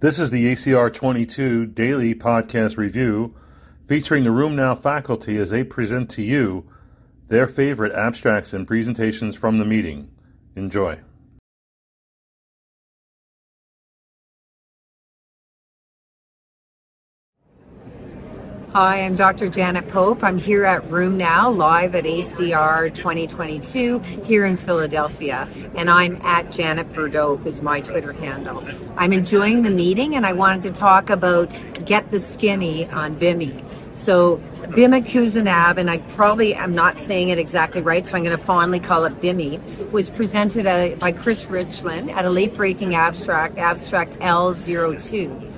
This is the ACR 22 daily podcast review featuring the RheumNow faculty as they present to you their favorite abstracts and presentations from the meeting. Enjoy. Hi, I'm Dr. Janet Pope. I'm here at RheumNow, live at ACR 2022 here in Philadelphia. And I'm at Janet Bordeaux is my Twitter handle. I'm enjoying the meeting and I wanted to talk about Get the Skinny on BIMI. So bimekizumab, and I probably am not saying it exactly right, so I'm going to fondly call it BIMI, was presented uh, by Chris Ritchlin at a late-breaking abstract, abstract L02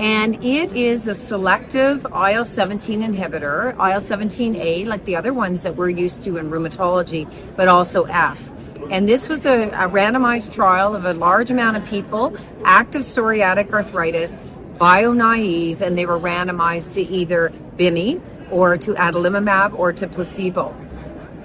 and it is a selective IL 17 inhibitor, IL 17A, like the other ones that we're used to in rheumatology, but also F. And this was a, a randomized trial of a large amount of people, active psoriatic arthritis, bio naive, and they were randomized to either BIMI or to adalimumab or to placebo.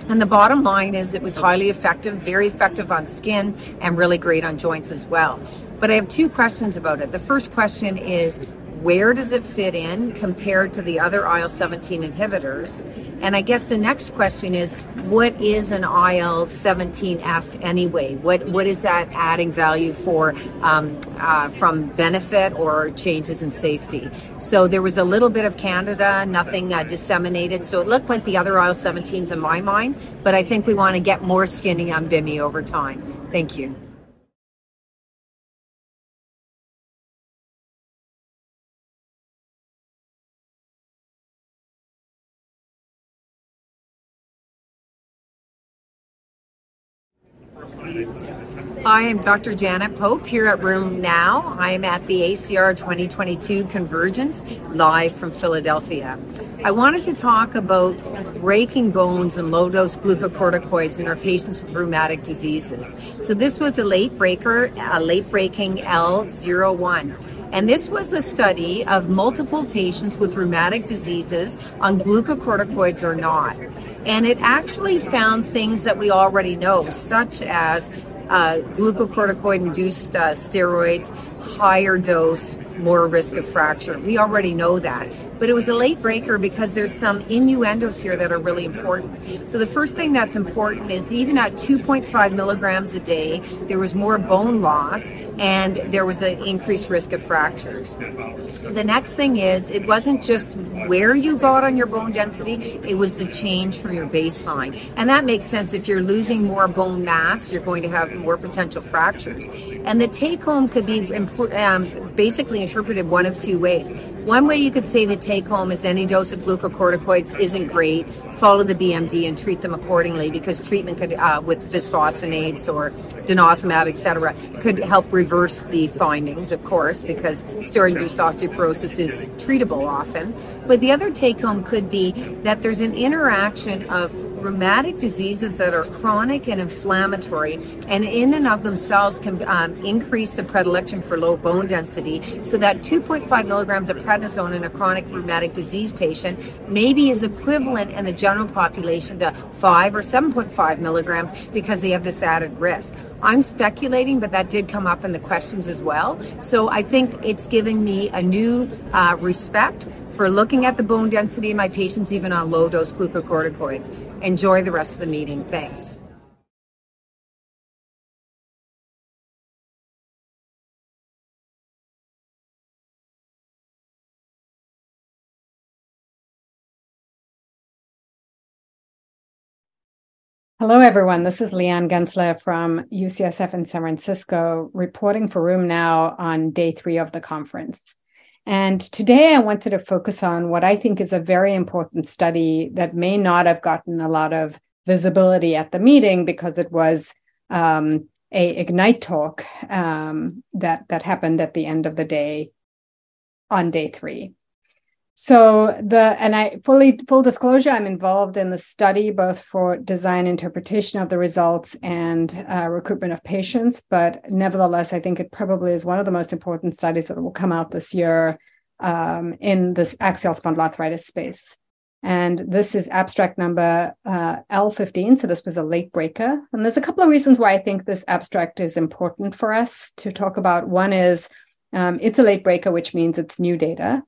And the bottom line is it was highly effective, very effective on skin, and really great on joints as well. But I have two questions about it. The first question is where does it fit in compared to the other IL 17 inhibitors? And I guess the next question is what is an IL 17F anyway? What, what is that adding value for um, uh, from benefit or changes in safety? So there was a little bit of Candida, nothing uh, disseminated. So it looked like the other IL 17s in my mind, but I think we want to get more skinny on BIMI over time. Thank you. Hi, I'm Dr. Janet Pope here at Room Now. I'm at the ACR 2022 Convergence live from Philadelphia. I wanted to talk about breaking bones and low dose glucocorticoids in our patients with rheumatic diseases. So, this was a late breaker, a late breaking L01. And this was a study of multiple patients with rheumatic diseases on glucocorticoids or not. And it actually found things that we already know, such as uh, glucocorticoid induced uh, steroids, higher dose, more risk of fracture. We already know that. But it was a late breaker because there's some innuendos here that are really important. So the first thing that's important is even at 2.5 milligrams a day, there was more bone loss and there was an increased risk of fractures. The next thing is it wasn't just where you got on your bone density, it was the change from your baseline. And that makes sense. If you're losing more bone mass, you're going to have more potential fractures. And the take home could be um, basically interpreted one of two ways. One way you could say the take home is any dose of glucocorticoids isn't great. Follow the BMD and treat them accordingly because treatment could, uh, with bisphosphonates or denosumab, etc., could help reverse the findings, of course, because steroid-induced osteoporosis is treatable often. But the other take home could be that there's an interaction of rheumatic diseases that are chronic and inflammatory, and in and of themselves can um, increase the predilection for low bone density. So that 2.5 milligrams of prednisone in a chronic rheumatic disease patient maybe is equivalent in the general population to 5 or 7.5 milligrams because they have this added risk. I'm speculating, but that did come up in the questions as well. So I think it's giving me a new uh, respect for looking at the bone density in my patients, even on low dose glucocorticoids. Enjoy the rest of the meeting. Thanks. Hello, everyone. This is Leanne Gensler from UCSF in San Francisco, reporting for RheumNow on day three of the conference. And today I wanted to focus on what I think is a very important study that may not have gotten a lot of visibility at the meeting because it was um, a Ignite talk um, that that happened at the end of the day on day three. So the and I fully full disclosure, I'm involved in the study both for design interpretation of the results and uh, recruitment of patients. But nevertheless, I think it probably is one of the most important studies that will come out this year um, in this axial spondyloarthritis space. And this is abstract number uh, L15. So this was a late breaker. And there's a couple of reasons why I think this abstract is important for us to talk about. One is Um, it's a late breaker, which means it's new data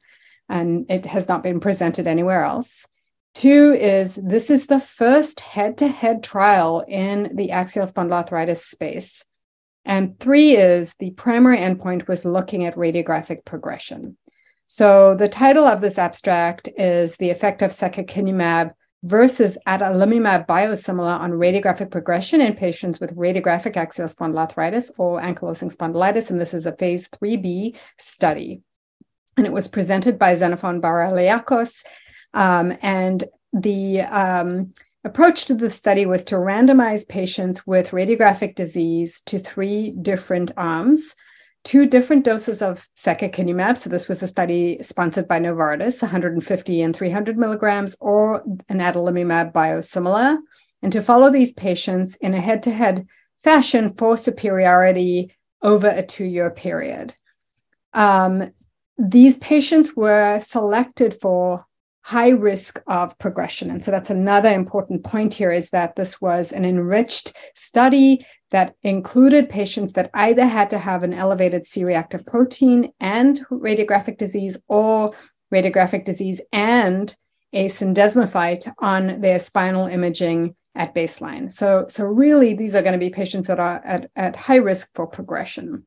and it has not been presented anywhere else. Two is this is the first head to head trial in the axial spondyloarthritis space. And three is the primary endpoint was looking at radiographic progression. So the title of this abstract is The Effect of Secukinumab versus adalimumab biosimilar on radiographic progression in patients with radiographic axial spondyloarthritis or ankylosing spondylitis. And this is a phase 3B study. And it was presented by Xenophon Baraliakos. Um, and the um, approach to the study was to randomize patients with radiographic disease to three different arms two different doses of secukinumab. So this was a study sponsored by Novartis, 150 and 300 milligrams, or an adalimumab biosimilar, and to follow these patients in a head-to-head fashion for superiority over a two-year period. Um, these patients were selected for high risk of progression. And so that's another important point here is that this was an enriched study that included patients that either had to have an elevated C reactive protein and radiographic disease or radiographic disease and a syndesmophyte on their spinal imaging at baseline. So, so really, these are going to be patients that are at, at high risk for progression.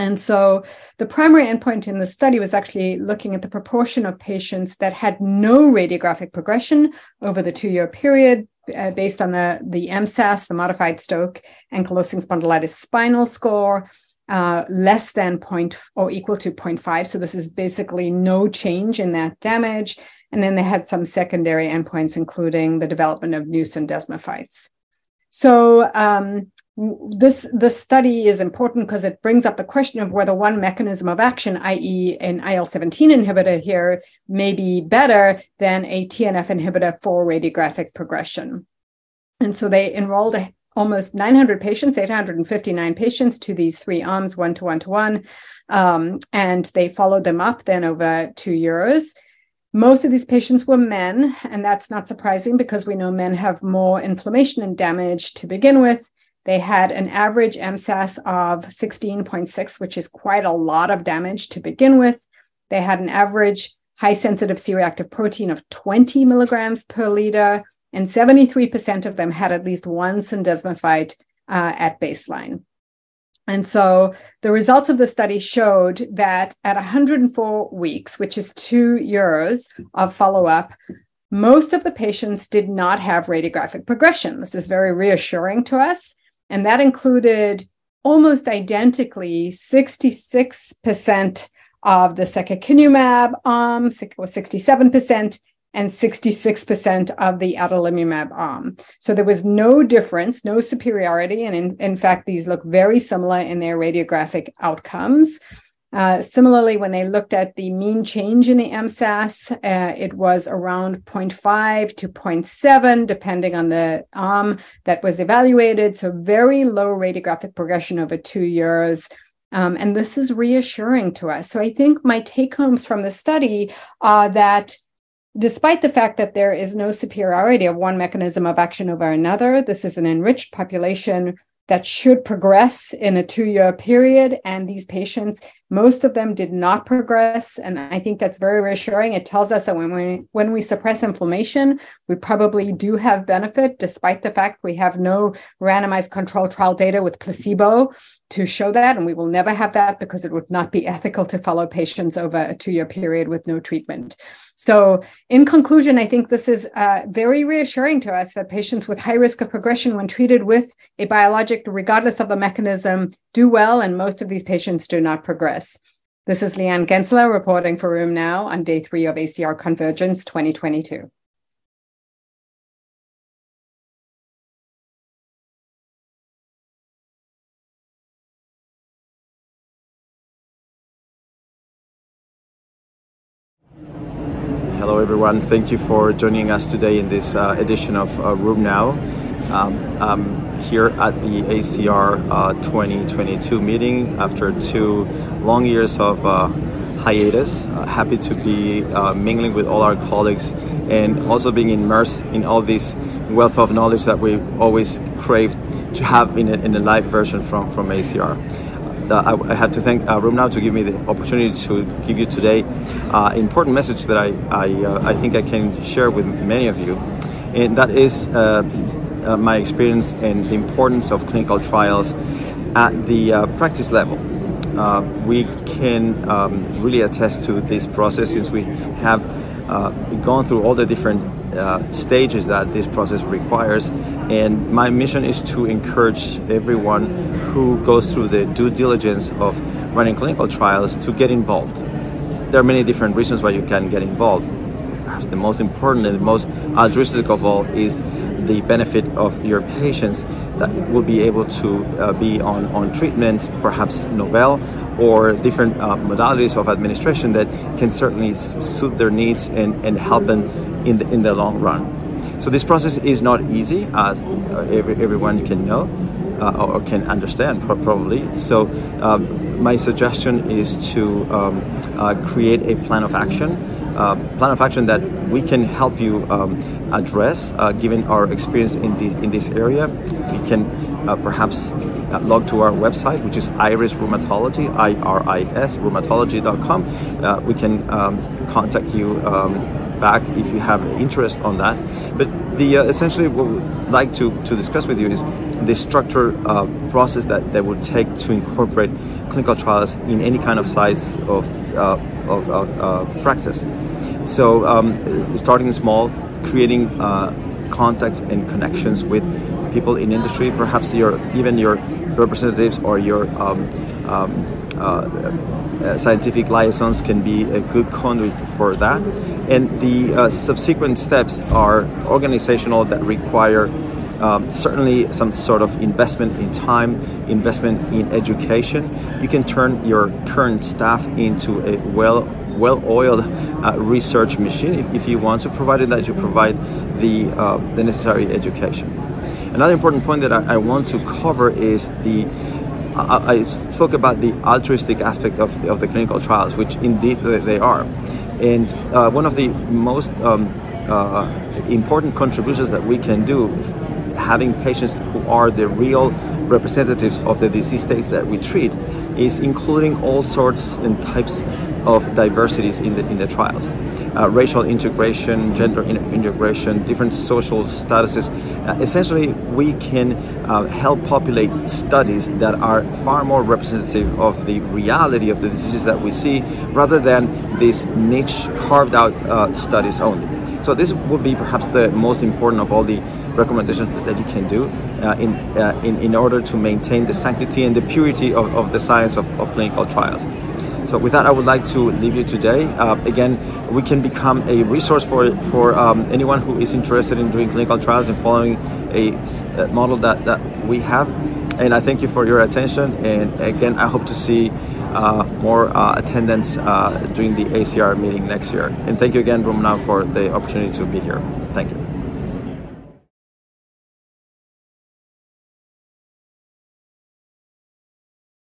And so the primary endpoint in the study was actually looking at the proportion of patients that had no radiographic progression over the two year period uh, based on the, the MSAS, the modified Stoke ankylosing spondylitis spinal score. Uh, less than point or equal to 0.5. So this is basically no change in that damage. And then they had some secondary endpoints, including the development of new syndesmophytes. So um, this this study is important because it brings up the question of whether one mechanism of action, i.e., an IL-17 inhibitor here, may be better than a TNF inhibitor for radiographic progression. And so they enrolled almost 900 patients, 859 patients to these three arms, one to one to one, and they followed them up then over two years. Most of these patients were men, and that's not surprising because we know men have more inflammation and damage to begin with. They had an average MSAS of 16.6, which is quite a lot of damage to begin with. They had an average high sensitive C reactive protein of 20 milligrams per liter, and 73% of them had at least one syndesmophyte uh, at baseline. And so the results of the study showed that at 104 weeks, which is two years of follow up, most of the patients did not have radiographic progression. This is very reassuring to us. And that included almost identically 66% of the secukinumab arm, was 67%, and 66% of the adalimumab arm. So there was no difference, no superiority. And in, in fact, these look very similar in their radiographic outcomes. Uh, similarly, when they looked at the mean change in the MSAS, uh, it was around 0.5 to 0.7, depending on the arm that was evaluated. So, very low radiographic progression over two years. Um, and this is reassuring to us. So, I think my take homes from the study are that despite the fact that there is no superiority of one mechanism of action over another, this is an enriched population that should progress in a two year period. And these patients, most of them did not progress. And I think that's very reassuring. It tells us that when we, when we suppress inflammation, we probably do have benefit, despite the fact we have no randomized control trial data with placebo to show that. And we will never have that because it would not be ethical to follow patients over a two year period with no treatment. So, in conclusion, I think this is uh, very reassuring to us that patients with high risk of progression, when treated with a biologic, regardless of the mechanism, do well, and most of these patients do not progress. This is Leanne Gensler reporting for RheumNow on day three of ACR Convergence 2022. Hello, everyone. Thank you for joining us today in this uh, edition of uh, RheumNow. Um, I'm here at the ACR uh, 2022 meeting after two long years of uh, hiatus. Uh, happy to be uh, mingling with all our colleagues and also being immersed in all this wealth of knowledge that we always crave to have in a, in a live version from, from ACR. I, have to thank uh, RheumNow to give me the opportunity to give you today uh, important message that I I, uh, I, think I can share with many of you, and that is uh, uh, my experience and the importance of clinical trials at the uh, practice level. we can um, really attest to this process since we have gone through all the different uh, stages that this process requires. And my mission is to encourage everyone who goes through the due diligence of running clinical trials to get involved. There are many different reasons why you can get involved. Perhaps the most important and the most altruistic of all is the benefit of your patients that will be able to uh, be on, on treatment, perhaps novel or different uh, modalities of administration that can certainly suit their needs and, and help them in the, in the long run. So this process is not easy, as uh, every, everyone can know uh, or can understand probably. So um, my suggestion is to um, uh, create a plan of action uh, plan of action that we can help you um, address uh, given our experience in, the, in this area. We can uh, perhaps uh, log to our website, which is Iris Rheumatology, I R I S, rheumatology.com. Uh, we can um, contact you um, back if you have interest on that. But the uh, essentially what we'd like to, to discuss with you is the structure process that, that would take to incorporate clinical trials in any kind of size of, of, of practice. So um, starting small, creating uh, contacts and connections with people in industry, perhaps your even your representatives or your um, um, uh, uh, scientific liaisons can be a good conduit for that. And the uh, subsequent steps are organizational that require um, certainly some sort of investment in time, investment in education. You can turn your current staff into a well well-oiled uh, research machine if, you want to, provided that you provide the, uh, the necessary education. Another important point that I, I want to cover is the I, I, spoke about the altruistic aspect of the, of the clinical trials, which indeed they are. And uh, one of the most um, uh, important contributions that we can do having patients who are the real representatives of the disease states that we treat is including all sorts and types of diversities in the in the trials. Uh, racial integration, gender integration, different social statuses. Uh, essentially, we can uh, help populate studies that are far more representative of the reality of the diseases that we see, rather than these niche carved out uh, studies only. So this would be perhaps the most important of all the recommendations that, you can do uh, in, uh, in, in order to maintain the sanctity and the purity of, of the science of, of clinical trials. So with that, I would like to leave you today. Uh, again, we can become a resource for, for um, anyone who is interested in doing clinical trials and following a, a, model that, that we have. And I thank you for your attention. And again, I hope to see uh, more uh, attendance uh, during the ACR meeting next year. And thank you again, RheumNow, for the opportunity to be here. Thank you.